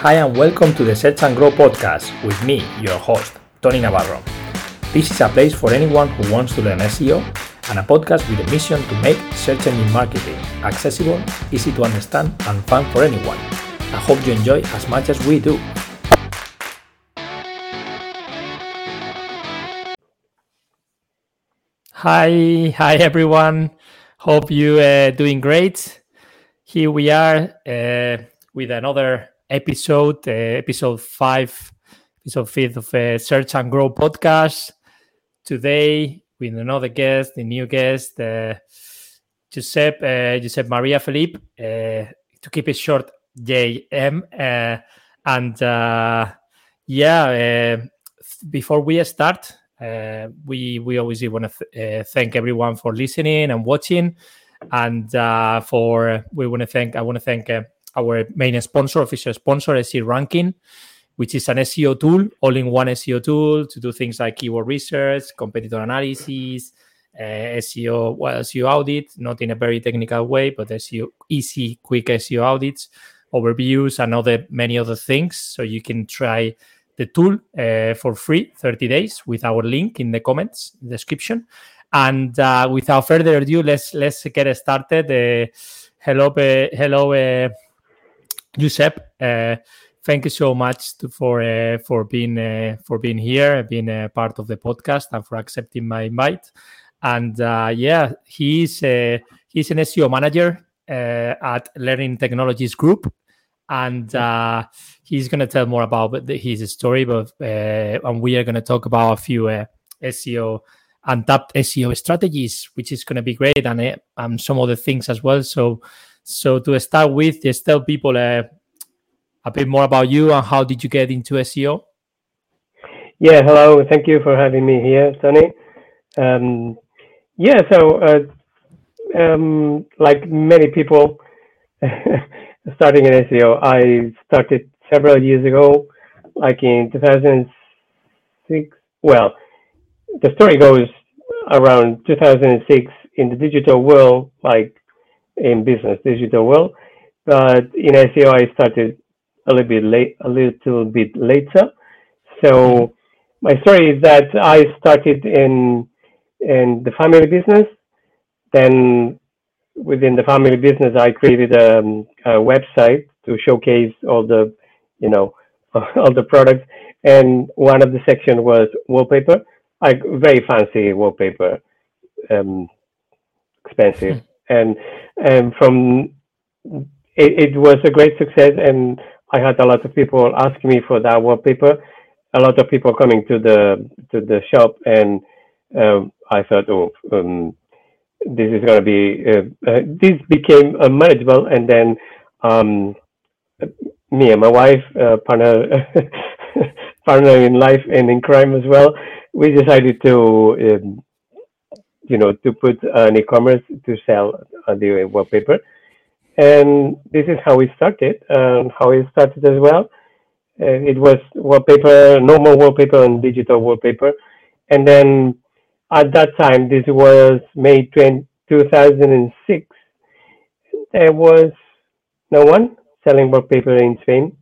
Hi, and welcome to the Search and Grow podcast with me, your host, Toni Navarro. This is a place for anyone who wants to learn SEO and a podcast with a mission to make search engine marketing accessible, easy to understand, and fun for anyone. I hope you enjoy as much as we do. Hi, hi everyone. Hope you are uh, doing great. Here we are uh, with another episode, uh, episode five, episode fifth of uh, Search and Grow podcast. Today with another guest, the new guest, uh, Josep, uh, Josep Maria Felip. Uh, to keep it short, JM. Uh, and uh, yeah, before we start, we we obviously want to th- thank everyone for listening and watching, and for we want to thank I want to thank our main sponsor, official sponsor, SE Ranking, which is an SEO tool, all-in-one SEO tool to do things like keyword research, competitor analysis, uh, SEO, well, SEO audit, not in a very technical way, but SEO easy, quick SEO audits, overviews, and other many other things. So you can try the tool uh, for free, 30 days, with our link in the comments description. And uh, without further ado, let's let's get started. Uh, hello, uh, hello, uh, Josep. Uh, thank you so much to, for uh, for being uh, for being here, being a part of the podcast, and for accepting my invite. And uh, yeah, he's uh, he's an SEO manager uh, at Learning Technologies Group, and he's going to tell more about his story. But and we are going to talk about a few SEO untapped SEO strategies, which is going to be great, and and some other things as well. So. So to start with, just tell people uh, a bit more about you and how did you get into SEO? Yeah, hello. Thank you for having me here, Toni. Um, yeah, so uh, um, like many people starting in SEO, I started several years ago, like in 2006. Well, the story goes around 2006 in the digital world, like in business digital world. But in SEO, I started a little bit late, a little bit later. So my story is that I started in in the family business. Then within the family business, I created a, a website to showcase all the, you know, all the products. And one of the section was wallpaper, like very fancy wallpaper, um, expensive. And and from it, it was a great success and I had a lot of people asking me for that wallpaper. A lot of people coming to the to the shop, and um, I thought, oh, um, this is going to be. Uh, uh, this became uh, manageable, and then um, me and my wife, uh, partner partner in life and in crime as well, we decided to, um, you know, to put an e-commerce to sell the wallpaper and this is how we started, and how it started as well. Uh, it was wallpaper, normal wallpaper and digital wallpaper. And then at that time, this was May 20, 2006, there was no one selling wallpaper in Spain.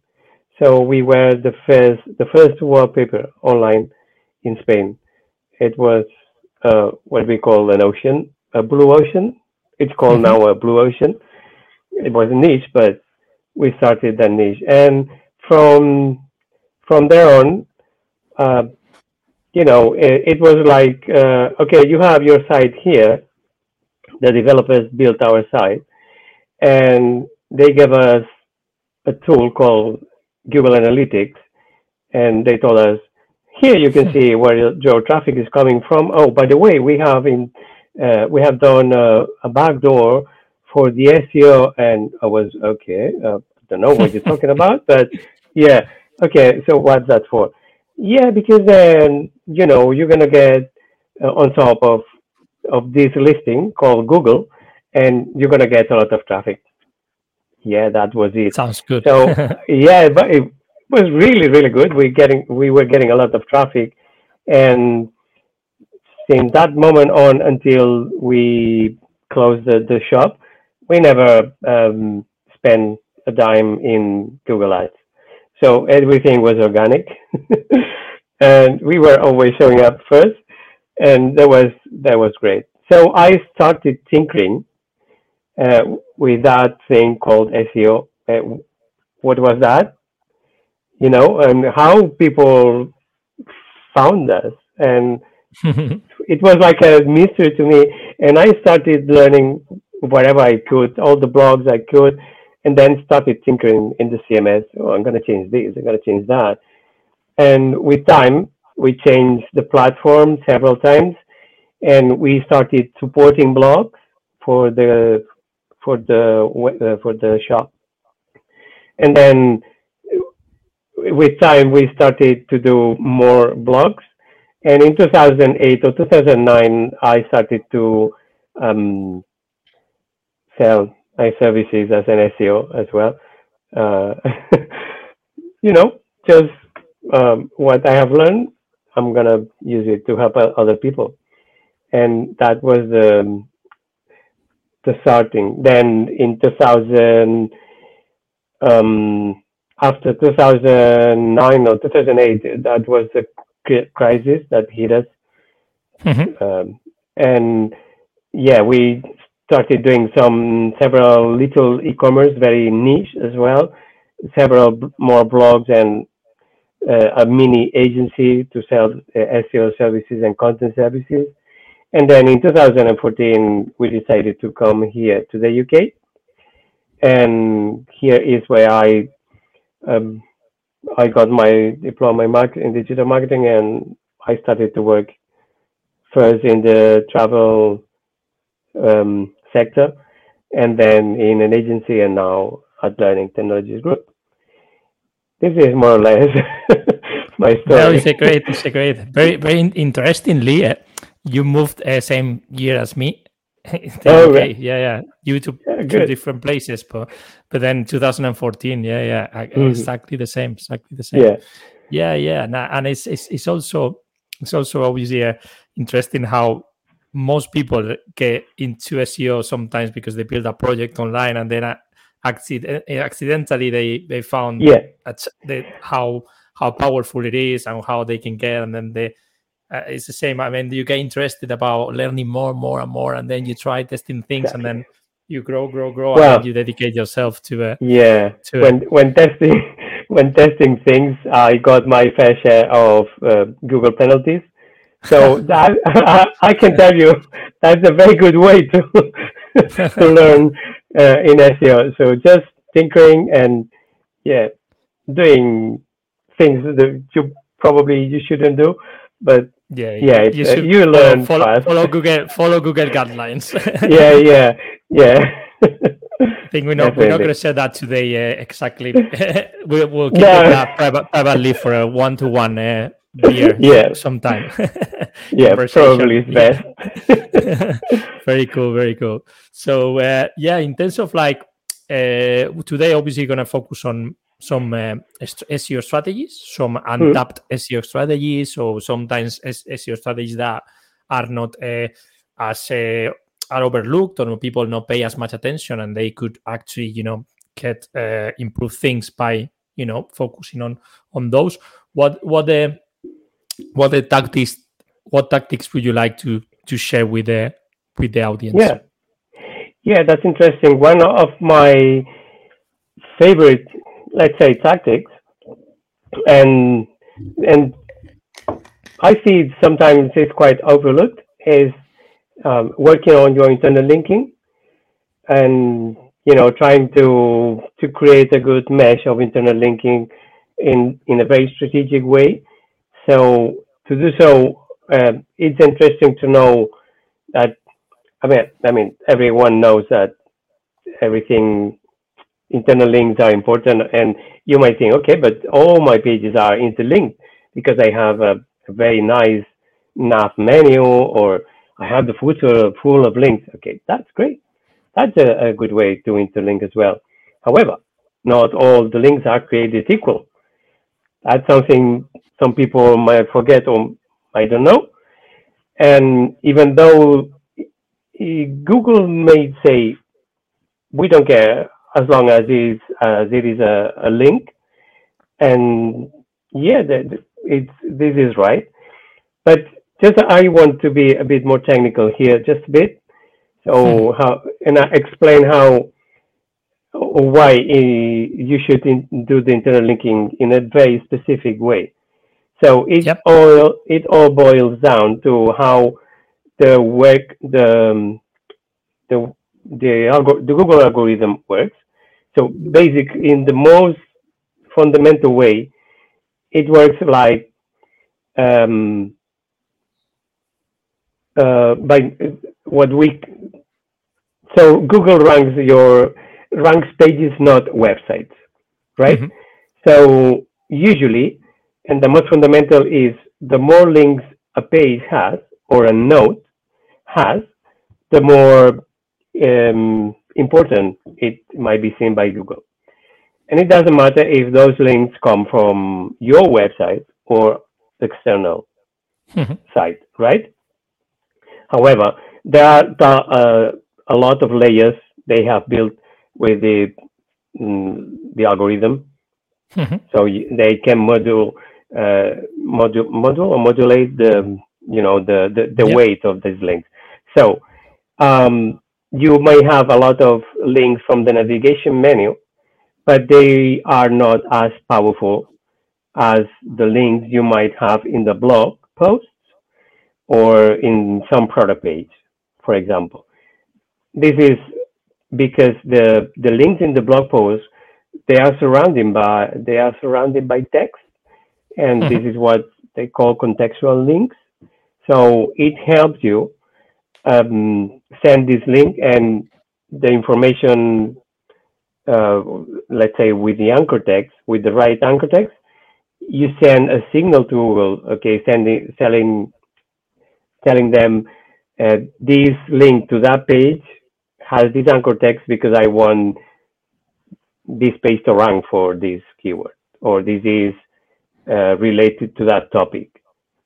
So we were the first, the first wallpaper online in Spain. It was uh, what we call an ocean, a blue ocean. It's called mm-hmm. now a blue ocean it was a niche, but we started that niche, and from from there on, uh, you know, it, it was like, uh, okay, you have your site here. The developers built our site, and they gave us a tool called Google Analytics, and they told us, here you can see where your traffic is coming from. Oh, by the way, we have in uh, we have done a, a backdoor for the SEO, and I was okay. Uh, I don't know what you're talking about, but yeah, okay. So what's that for? Yeah, because then you know you're gonna get uh, on top of of this listing called Google, and you're gonna get a lot of traffic. Yeah, that was it. Sounds good. So yeah, but it was really really good. We getting we were getting a lot of traffic, and since that moment on until we closed the, the shop, we never um, spend a dime in Google Ads. So everything was organic, and we were always showing up first, and that was that was great. So I started tinkering uh, with that thing called SEO. Uh, what was that? You know, and how people found us, and it was like a mystery to me. And I started learning whatever I could, all the blogs I could, and then started tinkering in the CMS. Oh, I'm going to change this. I'm going to change that. And with time, we changed the platform several times, and we started supporting blogs for the for the uh, for the shop. And then with time, we started to do more blogs. And in 2008 or 2009, I started to um, sell my services as an SEO as well. Uh, you know, just um, what I have learned, I'm gonna use it to help other people, and that was the the starting. Then in 2000, um, after 2009 or 2008, that was the crisis that hit us, mm-hmm. um, and yeah, we started doing some several little e-commerce, very niche as well, several more blogs and uh, a mini agency to sell uh, SEO services and content services. And then in 2014, we decided to come here to the UK. And here is where I um, I got my diploma in, market, in digital marketing, and I started to work first in the travel um, sector, and then in an agency, and now at Learning Technologies Group. This is more or less my story. Well, it's a great, it's a great, very, very interestingly. Uh, you moved uh, same year as me. oh, okay. Right. Yeah, yeah. You to yeah, two different places, but but then 2014, yeah, yeah, mm-hmm. exactly the same, exactly the same. Yeah, yeah, yeah. And, and it's, it's it's also it's also obviously uh, interesting how most people get into SEO sometimes because they build a project online and then uh, accident- uh, accidentally they they found yeah the, how how powerful it is and how they can get and then they uh, it's the same i mean you get interested about learning more and more and more and then you try testing things exactly. and then you grow grow grow well, and you dedicate yourself to it yeah to when when testing when testing things i got my fair share of uh, google penalties so that I can tell you that's a very good way to to learn uh, in SEO. So just tinkering and yeah, doing things that you probably you shouldn't do, but yeah, yeah, you, uh, you learn follow, follow Google follow Google guidelines. yeah, yeah, yeah. I think we're not we're not going to say that today uh, exactly. we, will keep no. that private, privately for a one to one beer yeah. sometime. Yeah probably best. Very cool very cool. So uh, yeah in terms of like uh, today obviously going to focus on some uh, SEO strategies, some hmm. untapped mm. SEO strategies, or sometimes SEO strategies that are not uh, as uh, are overlooked or people not pay as much attention, and they could actually, you know, get uh, improve things by you know focusing on on those. What what the what the tactics what tactics would you like to to share with the with the audience yeah yeah that's interesting one of my favorite let's say tactics and and i see sometimes it's quite overlooked is um, working on your internal linking and you know trying to to create a good mesh of internal linking in in a very strategic way so to do so, uh, it's interesting to know that. I mean, I mean, everyone knows that everything internal links are important, and you might think, okay, but all my pages are interlinked because I have a, very nice nav menu or I have the footer full of links. Okay, that's great. That's a, a good way to interlink as well. However, not all the links are created equal. That's something some people might forget or I don't know. And even though eh, Google may say we don't care as long as is, as it is a, a link, and yeah, that it's this is right. But just I want to be a bit more technical here, just a bit. So how and I explain how or why you should in, do the internal linking in a very specific way. So it Yep. all it all boils down to how the work the um, the the, algo- the Google algorithm works. So basic in the most fundamental way, it works like um, uh, by what we so Google ranks your ranks pages, not websites, right? Mhm. So usually, and the most fundamental is the more links a page has or a node has, the more um, important it might be seen by Google. And it doesn't matter if those links come from your website or external Mhm. site, right? However, there are uh, a lot of layers they have built with the mm, the algorithm, Mhm. so they can module, uh, module, module or modulate the you know the the, the Yeah. weight of these links. So um, you may have a lot of links from the navigation menu, but they are not as powerful as the links you might have in the blog posts or in some product page, for example. This is because the the links in the blog post they are surrounded by they are surrounded by text, and Mhm. this is what they call contextual links. So it helps you um, send this link and the information, uh, let's say with the anchor text, with the right anchor text, you send a signal to Google, okay, sending, selling, telling them uh, this link to that page has this anchor text because I want this page to rank for this keyword, or this is uh, related to that topic.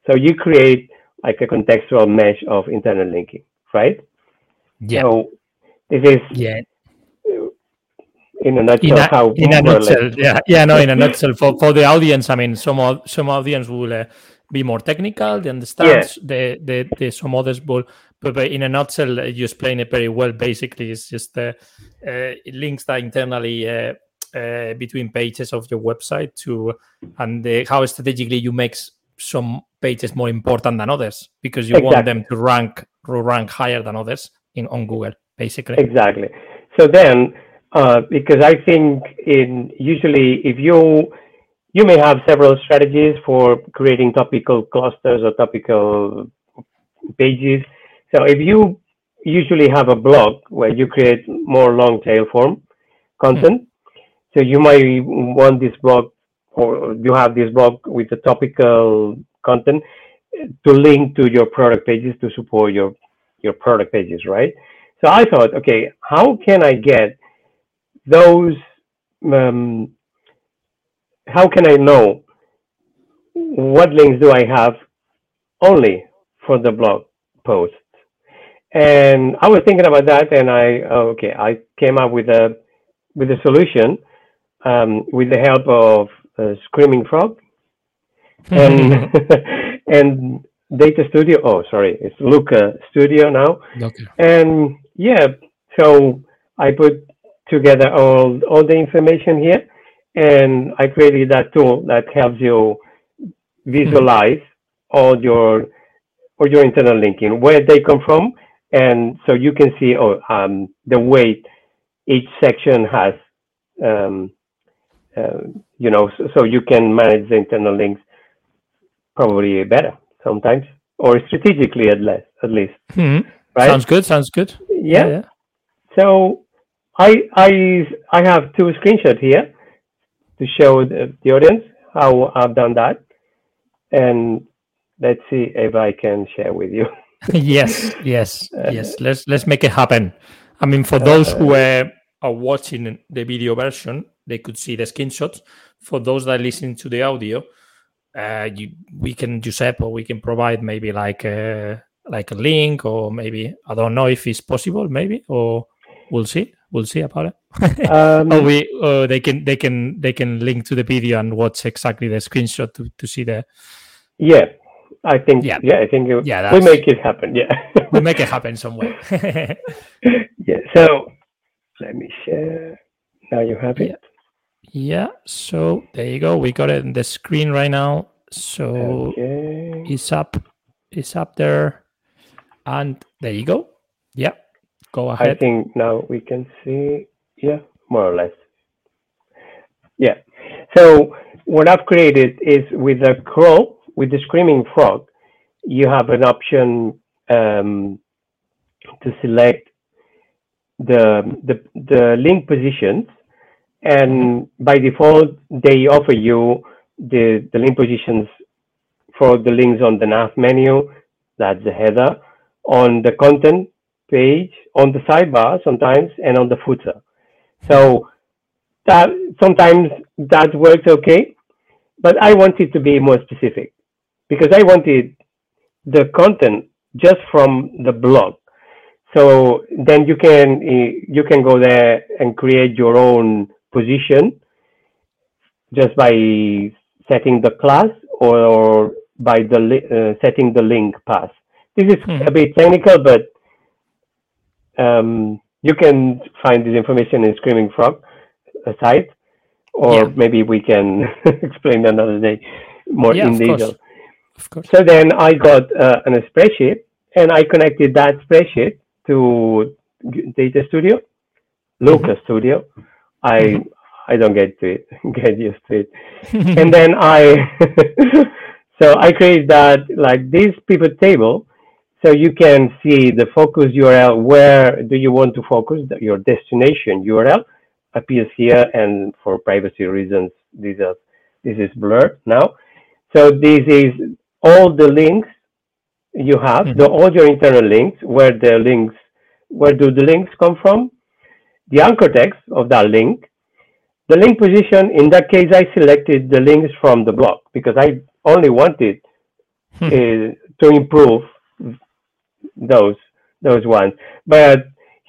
So you create like a contextual mesh of internal linking, right? Yeah. So this is yeah. in a nutshell in a, how in a more or less- nutshell yeah yeah no in a nutshell for, for the audience i mean some some audience will uh, be more technical they understand Yeah. the, the the some others will but, but in a nutshell uh, you explain it very well basically it's just uh, uh, it links that internally uh, uh, between pages of your website to and the, how strategically you make some pages more important than others because you want them to rank rank higher than others in on google basically Exactly. So then, uh, because I think in usually if you you may have several strategies for creating topical clusters or topical pages. So if you usually have a blog where you create more long tail form content, so you might want this blog or you have this blog with the topical content to link to your product pages to support your your product pages, right? So I thought, okay, how can I get those? Um, how can I know what links do I have only for the blog posts? And I was thinking about that, and I okay, I came up with a with a solution um, with the help of Screaming Frog and and Data Studio. Oh, sorry, it's Looker Studio now. okay And yeah, so I put together all all the information here, and I created that tool that helps you visualize all your all your internal linking, where they come from, and so you can see oh, um, the weight each section has. Um, uh, you know, so, so you can manage the internal links probably better sometimes, or strategically at least. At least, Mhm. right? sounds good sounds good yeah. yeah. So I I I have two screenshots here to show the, the audience how I've done that, and let's see if I can share with you. yes, yes, yes. Let's let's make it happen. I mean, for those who uh, are watching the video version, they could see the screenshots. For those that listen to the audio, uh, you, we can Josep, we can provide maybe like a like a link, or maybe I don't know if it's possible, maybe, or we'll see. We'll see about it. Um, oh, we oh, they can they can they can link to the video and watch exactly the screenshot to, to see the yeah, I think Yeah. yeah, I think it, Yeah, we make it happen. Yeah. we'll make it happen some way. yeah. So let me share. Now you have it. yeah. Yeah, so there you go. We got it in the screen right now. So Okay. it's up. It's up there, and there you go. Yeah. Go ahead. I think now we can see, yeah, more or less. Yeah. So what I've created is with the crow, with the screaming frog, you have an option um, to select the, the the link positions, and by default they offer you the the link positions for the links on the nav menu. That's the header on the content page on the sidebar sometimes and on the footer. So that sometimes that works okay, but I wanted to be more specific because I wanted the content just from the blog. So then you can eh, you can go there and create your own position just by setting the class or by the uh, setting the link path. This is Mhm. a bit technical, but um, you can find this information in Screaming Frog uh, site, or Yeah. maybe we can explain another day more Yeah, in of detail. course. Of course. So then I got uh, an spreadsheet, and I connected that spreadsheet to Data Studio, Looker Studio. I Mhm. I don't get to it, get used to it and then I so I create that like this pivot table so you can see the focus URL where do you want to focus your destination URL appears here and for privacy reasons this is this is blurred now so this is all the links you have Mhm. the all your internal links where the links where do the links come from the anchor text of that link the link position, in that case, I selected the links from the blog because I only wanted Hmm. uh, to improve those those ones. But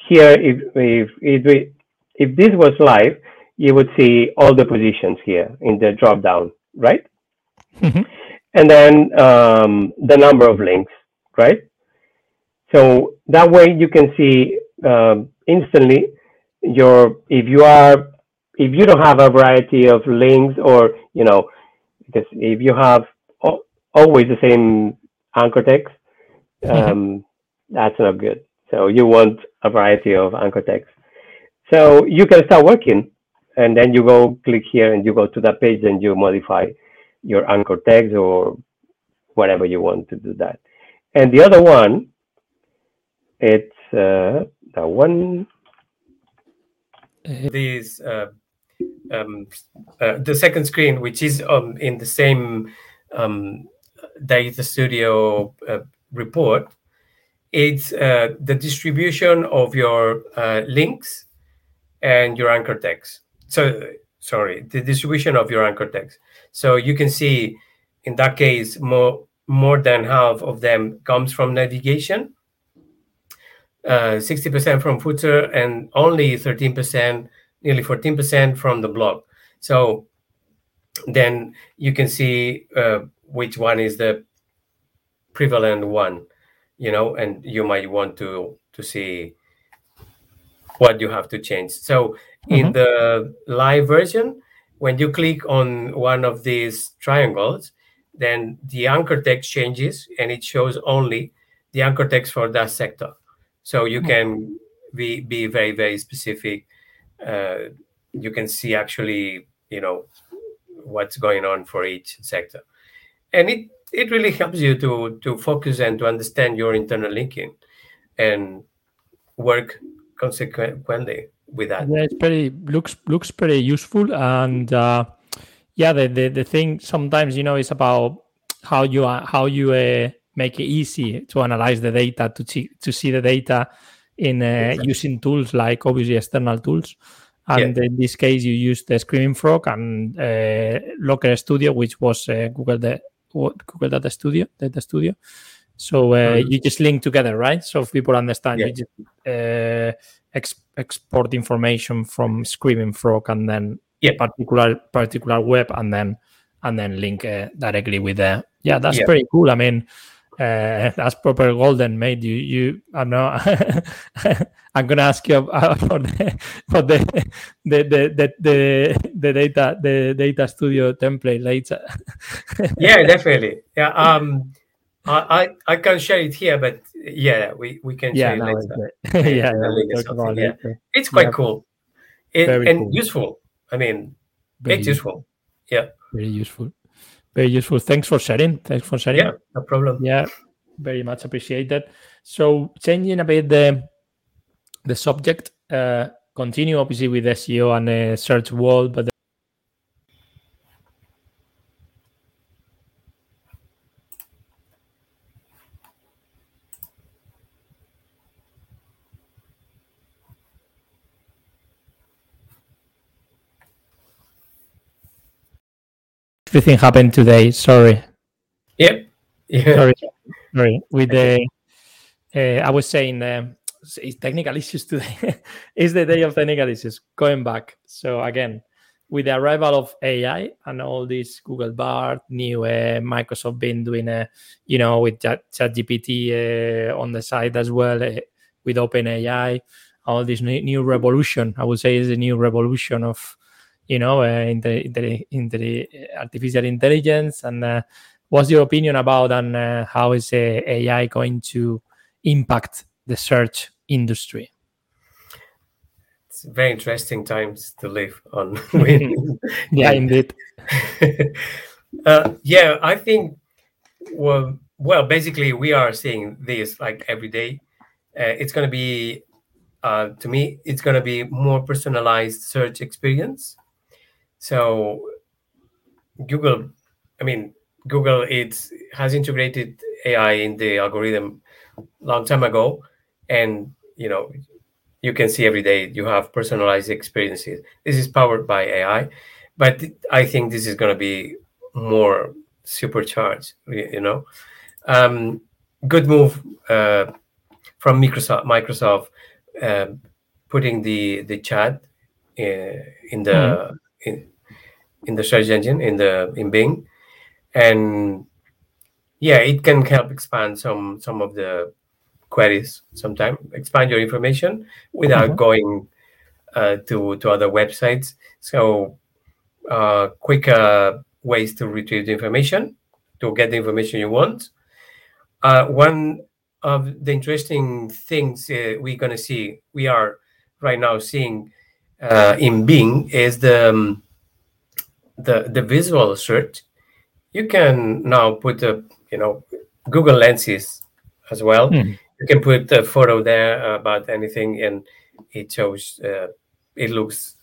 here, if if if, we, if this was live, you would see all the positions here in the drop down, right? Mhm. And then um, the number of links, right? So that way you can see um, instantly your if you are if you don't have a variety of links or you know because if you have always the same anchor text um, that's not good. So you want a variety of anchor text. So you can start working and then you go click here and you go to that page and you modify your anchor text or whatever you want to do that. And the other one it's uh, the one this uh, um, uh, the second screen, which is um, in the same um, Data Studio uh, report, it's the distribution of your links and your anchor text. So, sorry, the distribution of your anchor text. So you can see, in that case, more more than half of them comes from navigation, 60% from footer, and only 13%, nearly 14% from the blog. So then you can see uh, which one is the prevalent one, you know, and you might want to to see what you have to change. So in Mhm. the live version, when you click on one of these triangles, then the anchor text changes and it shows only the anchor text for that sector. So you can be, be very, very specific. Uh, you can see actually, you know, what's going on for each sector. And it, it really helps you to, to focus and to understand your internal linking and work consequently with that. Yeah, it's pretty looks looks pretty useful, and uh, yeah, the, the the thing sometimes you know is about how you uh, how you uh, make it easy to analyze the data to see to see the data in uh, Exactly. using tools like obviously external tools. And in this case, you use the Screaming Frog and uh, Looker Studio, which was uh, Google the Google Data Studio, Data Studio. So uh, Mhm. you just link together, right? So if people understand, Yeah. you just uh, ex- export information from Screaming Frog and then Yeah. particular particular web and then and then link uh, directly with the yeah that's Yeah. pretty cool. I mean. Uh, that's proper golden, mate. You, you. I'm not. I'm gonna ask you about for the for the the the the, the, data the data studio template later. yeah, definitely. Yeah. Um, I, I I can share it here, but yeah, we we can yeah, share it no, later. it's yeah, yeah, we'll link is talk about something, yeah. later. It's quite Yeah. cool, it, and cool. useful. I mean, Very it's useful. Yeah. Very useful. Very useful. Thanks for sharing. Thanks for sharing. Yeah, no problem. Yeah, very much appreciated. So changing a bit the the subject, uh, continue obviously with SEO and uh, search world, but everything happened today. Sorry. Yep. Yeah. sorry, sorry. With the, uh, I was saying, um, it's technical issues today. it's the day of technical issues. Going back. So again, with the arrival of AI and all this Google Bard, new uh, Microsoft been doing, uh, you know, with Chat ChatGPT uh, on the side as well, uh, with OpenAI, all this new, new revolution. I would say is a new revolution of, you know, uh, the, inter, inter, artificial intelligence and. Uh, what's your opinion about and uh, how is uh, AI going to impact the search industry? It's very interesting times to live on. Yeah, indeed. uh, yeah, I think. Well, well, basically, we are seeing this like every day. Uh, it's going to be, uh, to me, it's going to be more personalized search experience. So, Google, I mean, Google it has integrated AI in the algorithm long time ago, and you know, you can see every day you have personalized experiences. This is powered by AI, but I think this is going to be more supercharged. You know, um, good move uh, from Microsoft. Microsoft uh, putting the the chat uh, in the in, in the search engine in the in Bing, and yeah, it can help expand some some of the queries. Sometimes expand your information without Mhm. going uh, to to other websites. So uh, quicker ways to retrieve the information to get the information you want. Uh, one of the interesting things uh, we're going to see, we are right now seeing uh, in Bing is the um, the the visual search. You can now put a you know Google Lenses as well. Hmm. You can put a photo there about anything, and it shows. Uh, it looks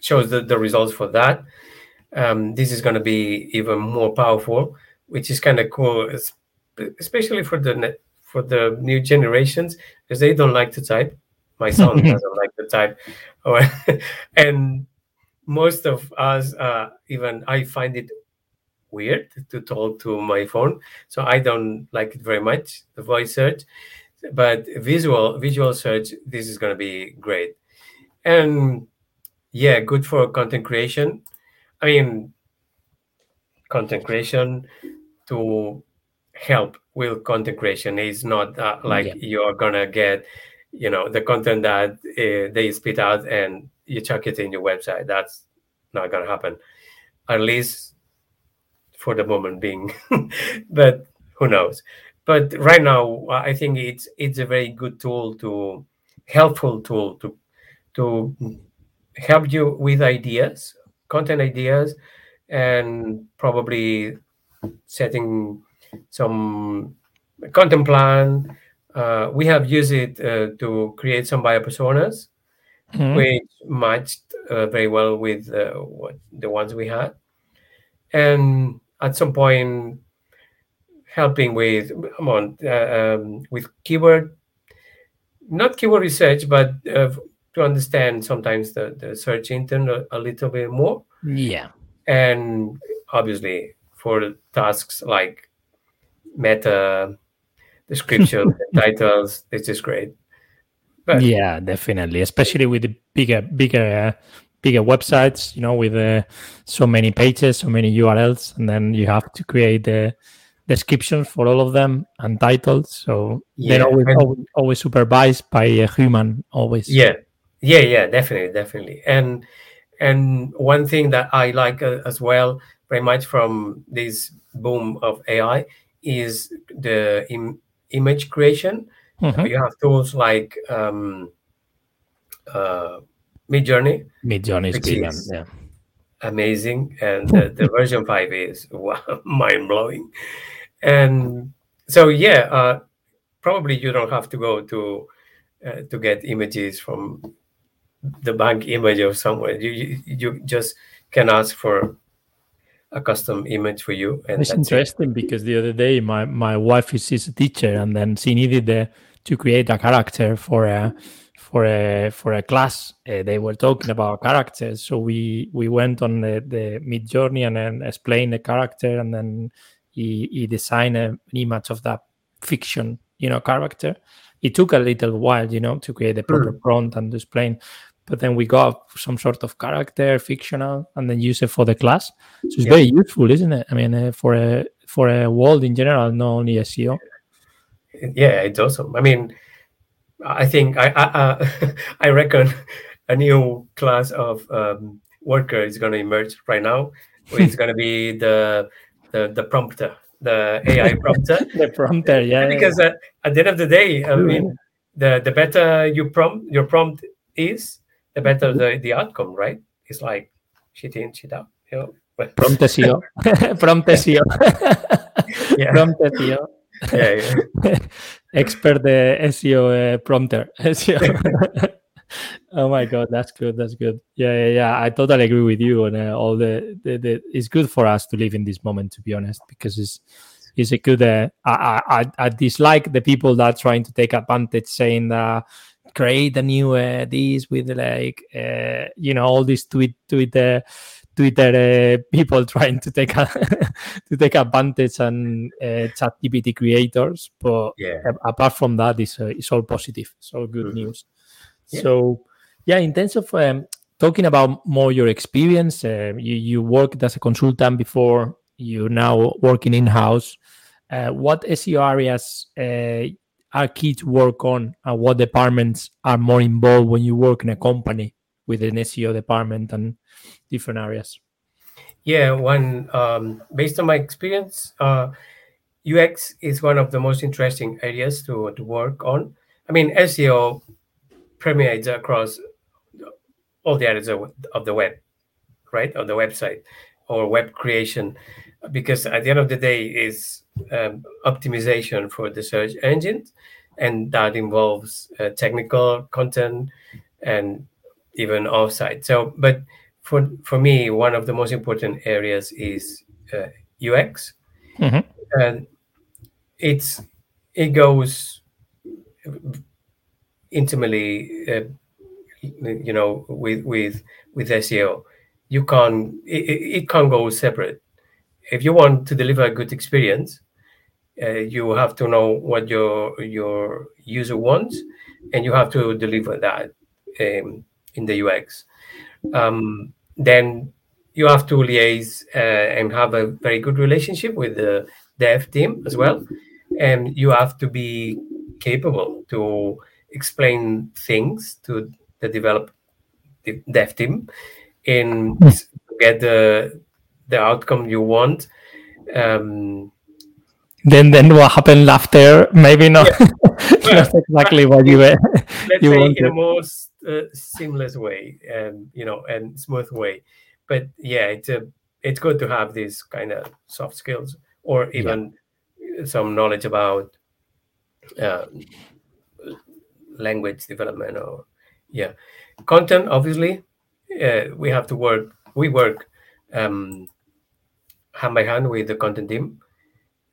shows the, the results for that. Um, this is going to be even more powerful, which is kind of cool, especially for the for the new generations because they don't like to type. My son doesn't like to type, and most of us, uh, even I find it weird to talk to my phone, so I don't like it very much. The voice search, but visual visual search, this is going to be great, and yeah, good for content creation. I mean, content creation to help with content creation is not uh, like Yeah. you're gonna get, you know, the content that uh, they spit out and you chuck it in your website. That's not gonna happen, at least for the moment being. but who knows? But right now, I think it's it's a very good tool to helpful tool to to help you with ideas, content ideas, and probably setting some content plan. Uh, we have used it uh, to create some buyer personas, Mhm. which matched uh, very well with uh, what the ones we had, and at some point, helping with come on uh, um, with keyword, not keyword research, but uh, to understand sometimes the, the search intent a, a little bit more Yeah. and obviously for tasks like meta description titles it's just great But, yeah, definitely, especially with the bigger, bigger, uh, bigger websites. You know, with uh, so many pages, so many URLs, and then you have to create the descriptions for all of them and titles. So yeah, they're always, always, always supervised by a human. Always. Yeah, yeah, yeah, definitely, definitely. And and one thing that I like uh, as well, very much from this boom of AI, is the Im- image creation. Mm-hmm. You have tools like um, uh, Midjourney. Midjourney is brilliant. Yeah amazing and the, the version 5 is wow, mind blowing and so yeah uh, probably you don't have to go to uh, to get images from the bank image or somewhere you, you, you just can ask for a custom image for you and it's interesting it. because the other day my my wife is, is a teacher and then she needed the, to create a character for a for a for a class. Uh, they were talking about characters, so we we went on the, the Midjourney and then explained the character, and then he, he designed an image of that fiction, you know, character. It took a little while, you know, to create the proper mm. prompt and explain. But then we got some sort of character, fictional, and then use it for the class. So it's yeah. very useful, isn't it? I mean, uh, for a for a world in general, not only SEO. Yeah, it's awesome. I mean, I think I I, uh, I reckon a new class of um, worker is going to emerge right now. It's going to be the the the prompter, the AI prompter. the prompter, yeah. Because uh, at the end of the day, I mean, the the better you prompt your prompt is, the better the the outcome, right? It's like shit in, shit out, you know. Prompt SEO. prompt SEO. yeah. Prompt SEO yeah, yeah. expert the SEO uh, prompter. SEO. oh my god, that's good. That's good. Yeah, yeah, yeah. I totally agree with you And uh, all the, the, the. It's good for us to live in this moment, to be honest, because it's it's a good. Uh, I, I I dislike the people that are trying to take advantage, saying that create a new uh, this with like uh, you know all these tweet tweet uh, Twitter uh, people trying to take a, to take advantage and uh, ChatGPT creators. But yeah. apart from that, it's, uh, it's all positive. It's all good mm-hmm. news. Yeah. So, yeah, in terms of um, talking about more your experience, uh, you, you worked as a consultant before, you're now working in house. Uh, what SEO areas uh, are key to work on, and what departments are more involved when you work in a company with an SEO department and different areas? Yeah, one um, based on my experience, uh, UX is one of the most interesting areas to, to work on. I mean, SEO permeates across all the areas of, of the web, right? Of the website or web creation, because at the end of the day, is um, optimization for the search engines, and that involves uh, technical content and even offsite. So, but for for me, one of the most important areas is uh, UX, mm-hmm. and it's it goes intimately, uh, you know, with with with SEO. You can't it, it can't go separate. If you want to deliver a good experience, you have to know what your your user wants, and you have to deliver that um, in the UX um, then you have to liaise uh, and have a very good relationship with the dev team as well. And you have to be capable to explain things to the develop the dev team and get the the outcome you want. Um, then then what happened after? Maybe not, yeah. not exactly what you were. Let's you say wanted. in the most uh, seamless way and you know and smooth way but yeah it's a, it's good to have these kind of soft skills or even yeah. some knowledge about uh, language development or yeah content obviously uh, we have to work we work um, hand by hand with the content team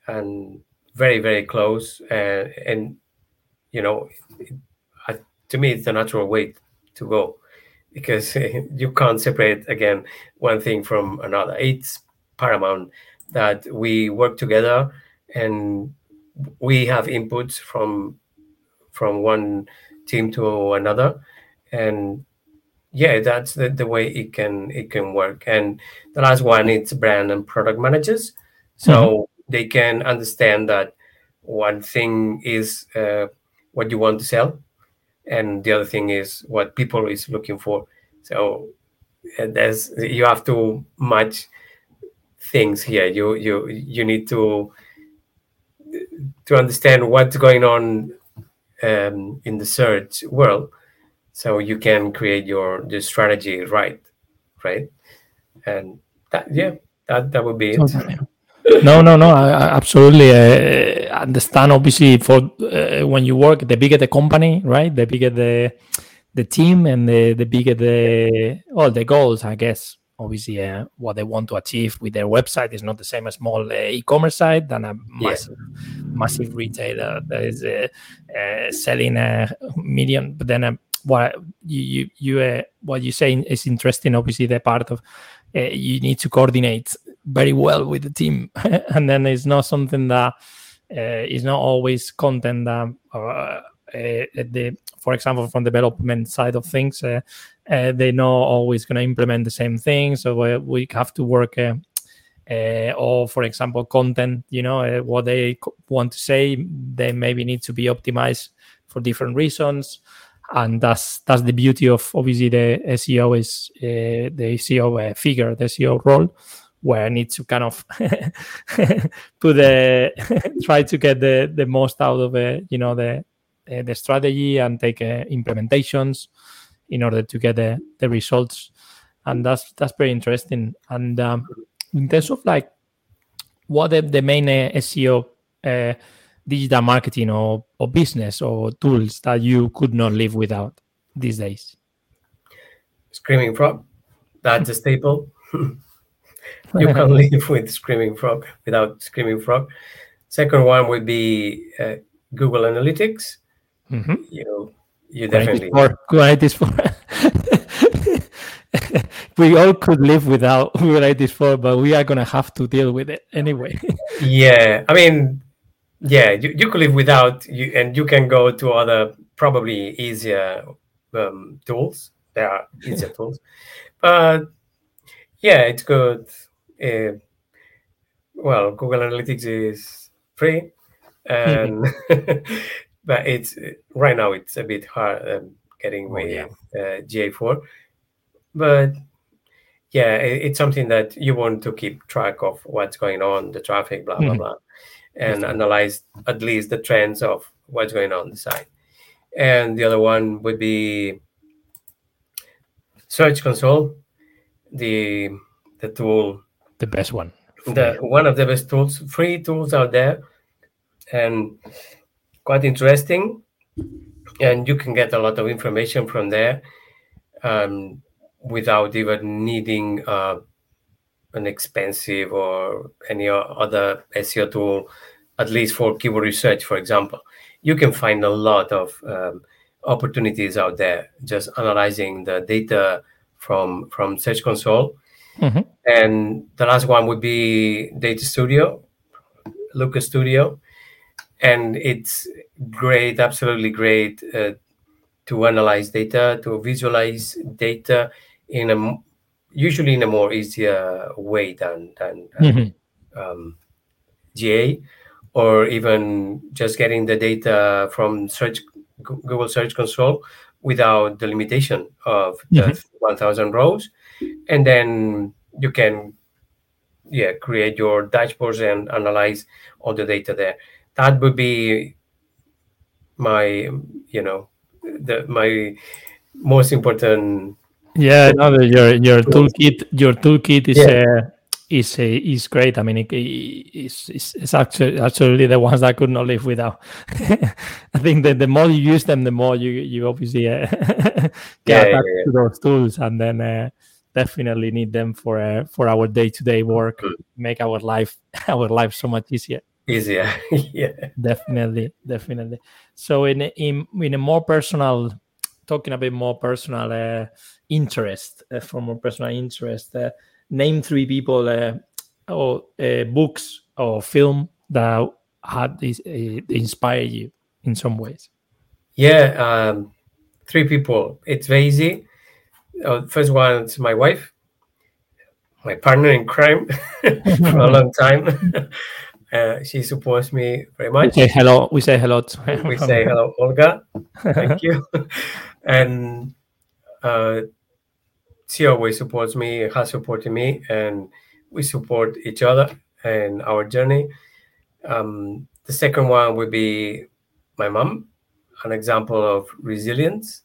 and very very close uh, and you know to me it's a natural way to go because you can't separate again one thing from another it's paramount that we work together and we have inputs from from one team to another, and yeah, that's the, the way it can it can work. And the last one it's brand and product managers, so mm-hmm. They can understand that one thing is uh, what you want to sell, and the other thing is what people is looking for. So uh, there's you have to match things here. You you you need to to understand what's going on um, in the search world, so you can create your the strategy right, right, and that yeah that that would be it. No, no, no. I, I absolutely uh, understand. Obviously, for uh, when you work, the bigger the company, right? The bigger the the team, and the the bigger the all the goals. I guess obviously uh, what they want to achieve with their website is not the same as small uh, e-commerce site than a massive, yeah. massive retailer that is uh, uh selling a million. But then uh, what you you, you uh, what you say is interesting. Obviously, the part of you need to coordinate very well with the team, and then it's not something that is not always content that. the for example, from development side of things, uh, uh, they're not always going to implement the same thing. So uh, we have to work. Uh, uh, or for example content you know uh, what they want to say they maybe need to be optimized for different reasons and that's that's the beauty of obviously the SEO is uh, the SEO uh, figure, the SEO role, where I need to kind of put the try to get the the most out of it, you know the the strategy and take implementations in order to get the, the results. And that's that's very interesting. And um, in terms of like what the, the main uh, seo uh, digital marketing or, or business or tools that you could not live without these days? Screaming frog. That's a staple you can live with screaming frog without screaming frog second one would be uh, google analytics mm-hmm. you know you definitely Kubernetes for we all could live without Kubernetes for, but we are gonna have to deal with it anyway. yeah, I mean, yeah, you, you could live without you, and you can go to other probably easier um, tools. There are easier tools, but yeah, it's good. Uh, well, Google Analytics is free, and but it's right now it's a bit hard um, getting oh, with yeah. uh, GA4. But yeah, it, it's something that you want to keep track of what's going on, the traffic, blah blah mm-hmm. blah, and analyze at least the trends of what's going on the site. And the other one would be Search Console, the the tool, the best one, the one of the best tools, free tools out there, and quite interesting, and you can get a lot of information from there um, without even needing uh, an expensive or any other SEO tool, at least for keyword research, for example. You can find a lot of um, opportunities out there just analyzing the data from from Search Console. Mm-hmm. And the last one would be Data Studio, Looker Studio and it's great, absolutely great uh, to analyze data, to visualize data in a usually in a more easier way than than mm-hmm. um, GA, or even just getting the data from search Google Search Console without the limitation of the mm-hmm. 1,000 rows, and then you can yeah create your dashboards and analyze all the data there. That would be my you know the my most important yeah no, your your toolkit your toolkit is yeah. uh, is uh, is great. I mean it, it's, it's, it's actually actually the ones that I could not live without. I think that the more you use them the more you you obviously uh, get yeah, yeah, to those tools. And then uh, definitely need them for uh, for our day-to-day work mm. make our life our life so much easier easier yeah definitely definitely so in in in a more personal talking a bit more personal uh, interest uh, for more personal interest uh, name three people uh, or uh, books or film that had this uh, inspire you in some ways Yeah, um, three people. It's very easy. Uh, first one is my wife, my partner in crime for a long time. Uh, she supports me very We much. say hello. We say hello. To We say hello, Olga. Thank you. and uh, she always supports me, has supported me, and we support each other and our journey. Um, the second one would be my mom, an example of resilience.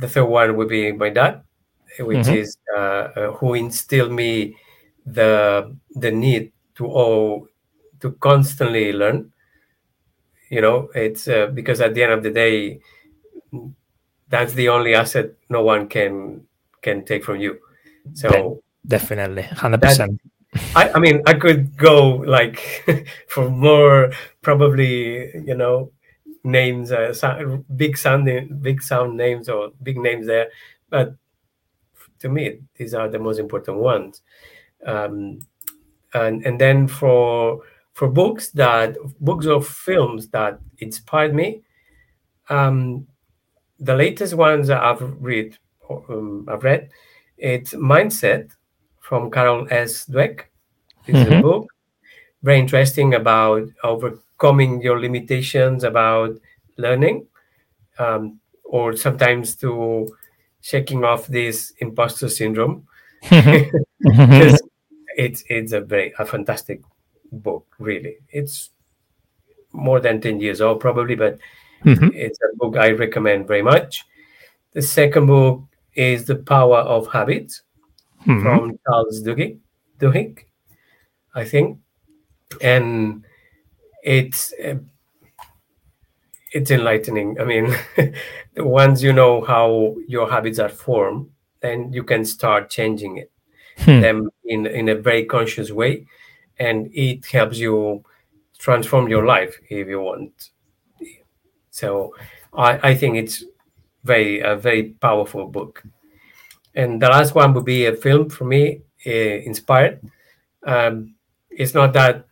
The third one would be my dad, which Mhm. is uh, uh, who instilled me the the need to all to constantly learn. You know, it's uh, because at the end of the day, that's the only asset no one can can take from you. So Definitely, hundred percent. I, I mean, I could go like for more probably, you know, names, uh, sou- big sounding, big sound names or big names there, but to me, these are the most important ones. Um, and and then for for books that books or films that inspired me, um, the latest ones that I've read, um, I've read, it's Mindset from Carol S. Dweck. It's a Mhm. book very interesting about overcoming your limitations, about learning, um, or sometimes to shaking off this imposter syndrome. It's it's a very a fantastic book, really. It's more than ten years old, probably, but Mhm. it's a book I recommend very much. The second book is The Power of Habit Mhm. from Charles Duhigg, Duhigg, I think, and it's uh, it's enlightening. I mean, once you know how your habits are formed, then you can start changing it Hmm. them in in a very conscious way, and it helps you transform your life if you want. So, I I think it's very a very powerful book. And the last one would be a film for me, uh, inspired. Um, it's not that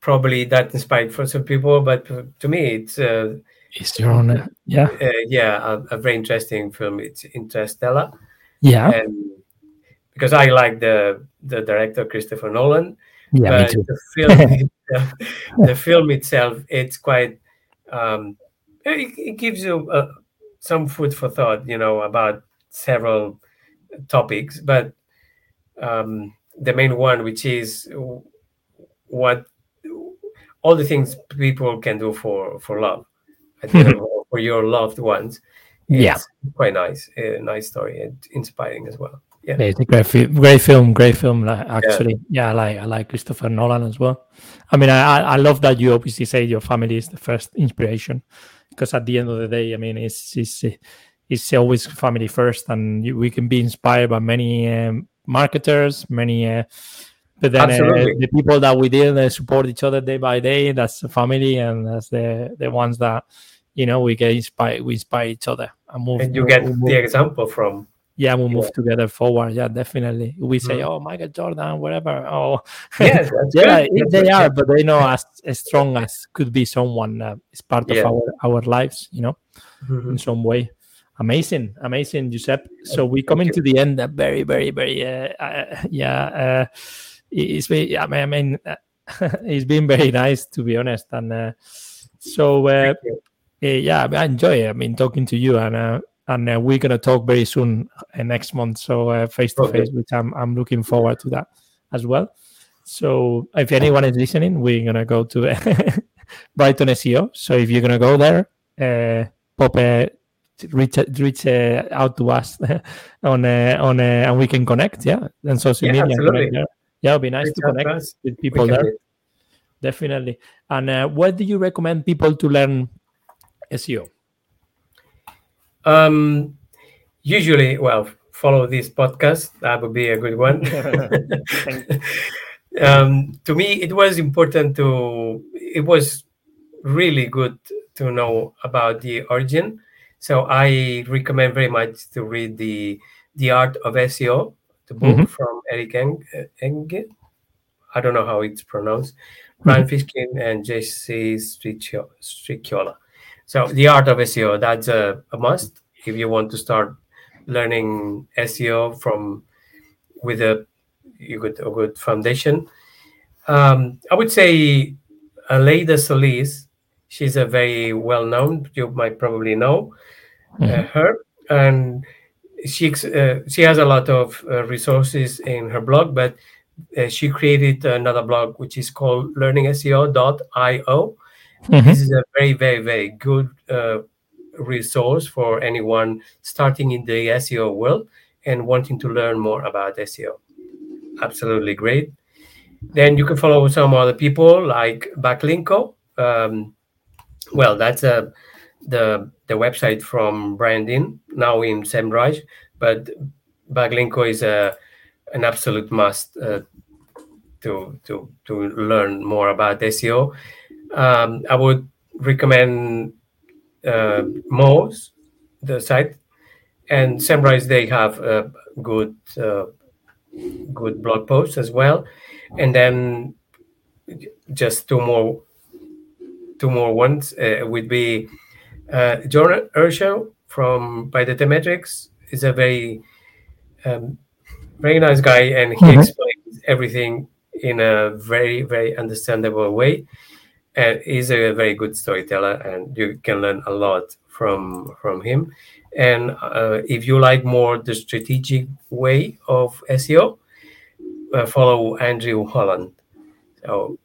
probably that inspired for some people, but to me, it's uh, It's your own. uh, yeah. uh, yeah a, a very interesting film. It's Interstellar, Yeah. and because I like the the director Christopher Nolan, Yeah. But the film the film itself it's quite um, it, it gives you uh, some food for thought, you know, about several topics, but um, the main one, which is what all the things people can do for for love, the end of- for your loved ones. Yeah. Quite nice, a nice story and inspiring as well. Yeah, Yeah, it's a great, fi- great film, great film. like, Actually, yeah. I like I like Christopher Nolan as well. I mean, I I- I love that you obviously say your family is the first inspiration, because at the end of the day, I mean, it's it's it's always family first, and you, we can be inspired by many um, marketers, many. Uh, but then uh, the people that we deal uh, support each other day by day. That's the family, and that's the the ones that you know we get inspired. We inspire each other and move. and you get move- the example from yeah, we'll move Yeah. together forward. Yeah, definitely. We say, Mhm. oh, Michael Jordan, whatever. Oh, yes, yeah, it- they are, but they know as, as strong as could be someone uh, is part Yeah. of our our lives, you know, Mhm. in some way. Amazing, amazing, Josep. So we coming to the end. Uh, very, very, very. Uh, uh, yeah, uh, it's been. I mean, I mean uh, it's been very nice to be honest. And uh, so uh, uh, yeah, I enjoy it. I mean, talking to you, and uh, and uh, we're gonna talk very soon uh, next month. So face to face, which I'm I'm looking forward to that as well. So if anyone is listening, we're gonna go to Brighton SEO. So if you're gonna go there, uh, pop a reach reach uh, out to us on uh, on uh, and we can connect. Yeah, and social Yeah, media. And absolutely. connect there. Yeah, it'll be nice to connect us. with people there. do. Definitely. And uh, what do you recommend people to learn SEO? Um, usually, well, follow this podcast. That would be a good one. Um, to me, it was important to. It was really good to know about the origin. So I recommend very much to read the the art of SEO, the book Mhm. from Eric Eng, Enge. I don't know how it's pronounced. Brian Fishkin and Stricchio- Stricchiola. So the art of SEO that's a, a must if you want to start learning SEO from with a you good a good foundation. Um, I would say Aleyda Solis. She's a very well known. You might probably know uh, her, and she uh, she has a lot of uh, resources in her blog, but uh, she created another blog which is called learningseo.io. Mm-hmm. This is a very very very good uh, resource for anyone starting in the SEO world and wanting to learn more about SEO. Absolutely great. Then you can follow some other people like Backlinko. Um, well, that's a the the website from Brian Dean now in SEMrush, but Backlinko is a an absolute must uh, to to to learn more about SEO. Um, I would recommend uh, Moz, the site, and SEMrush. They have a good uh, good blog posts as well, and then just two more two more ones uh, would be uh, Jon Earnshaw from Pi Datametrics is a very um, very nice guy, and he Mhm. explains everything in a very very understandable way. And he's a very good storyteller, and you can learn a lot from from him. And uh, if you like more the strategic way of SEO, uh, follow Andrew Holland. So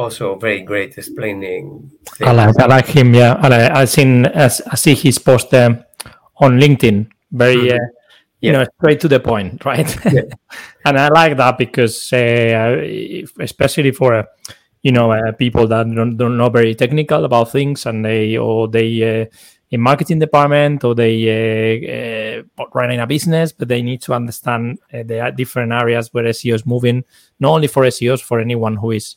also very great explaining. I like, I like him. Yeah, I like, I've seen as I see his post um, on LinkedIn. Very, Mhm. uh, you Yeah. know, straight to the point, right? Yeah. and I like that because, uh, if- especially for uh, you know uh, people that don't, don't know very technical about things, and they or they uh, in marketing department or they uh, uh, running a business, but they need to understand uh, there different areas where SEO is moving. Not only for SEOs, for anyone who is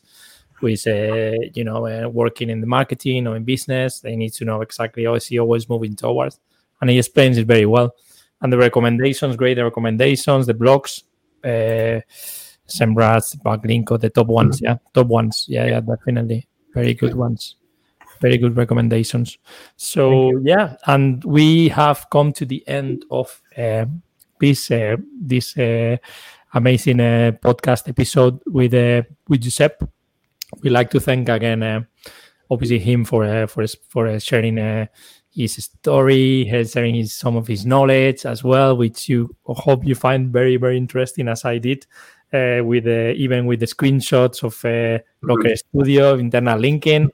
who is uh, you know uh, working in the marketing or in business they need to know exactly how SEO is moving towards and he explains it very well. And the recommendations great recommendations the blogs uh Semrush, Backlinko, the top ones, yeah, top ones, yeah, yeah, definitely, very good ones, very good recommendations. So yeah, and we have come to the end of uh, this uh, this uh, amazing uh, podcast episode with uh, with Josep we like to thank again, uh, obviously him for uh, for for uh, sharing uh, his story, sharing his, some of his knowledge as well, which you hope you find very very interesting, as I did, uh, with uh, even with the screenshots of uh, Looker Studio, internal linking,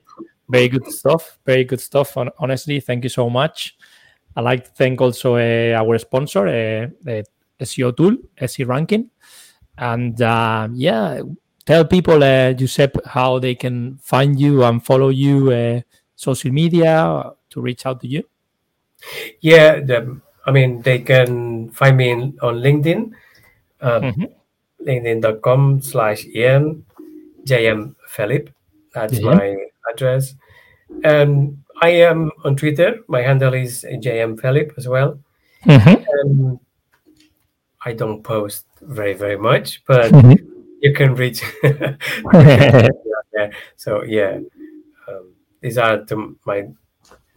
very good stuff, very good stuff. hon- honestly, thank you so much. I like to thank also uh, our sponsor, uh, the SEO tool, SE Ranking, and uh, yeah, tell people, uh, Josep, how they can find you and follow you, uh, social media to reach out to you. Yeah, the, I mean, they can find me in, on LinkedIn, um, Mhm. linkedin.com slash in JM Felip. That's Yeah. my address. And I am on Twitter. My handle is JM Felip as well. Mhm. And I don't post very, very much, but Mhm. You can reach. yeah. So, yeah, um, these are my,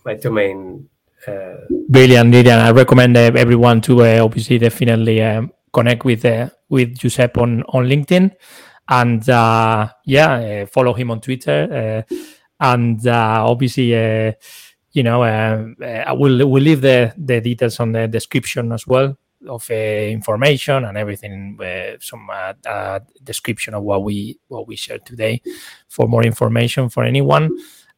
my two main uh, Brilliant, brilliant. I recommend uh, everyone to uh, obviously definitely um, connect with uh, with Josep on on LinkedIn, and uh, yeah, uh, follow him on Twitter, uh, and uh, obviously. Uh, you know, uh, uh, I will will leave the the details on the description as well of uh, information and everything. Uh, some uh, uh, description of what we what we shared today for more information for anyone.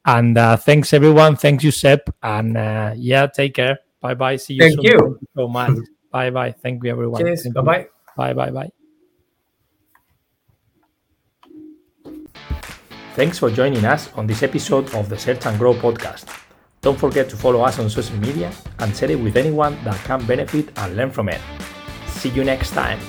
And uh, thanks everyone. Thanks you, Seb. And uh, yeah, take care. Bye bye. See you Thank soon. you. Thank you so much. bye bye. Thank you everyone. cheers. Bye bye. Bye bye bye. Thanks for joining us on this episode of the Search and Grow podcast. Don't forget to follow us on social media and share it with anyone that can benefit and learn from it. See you next time.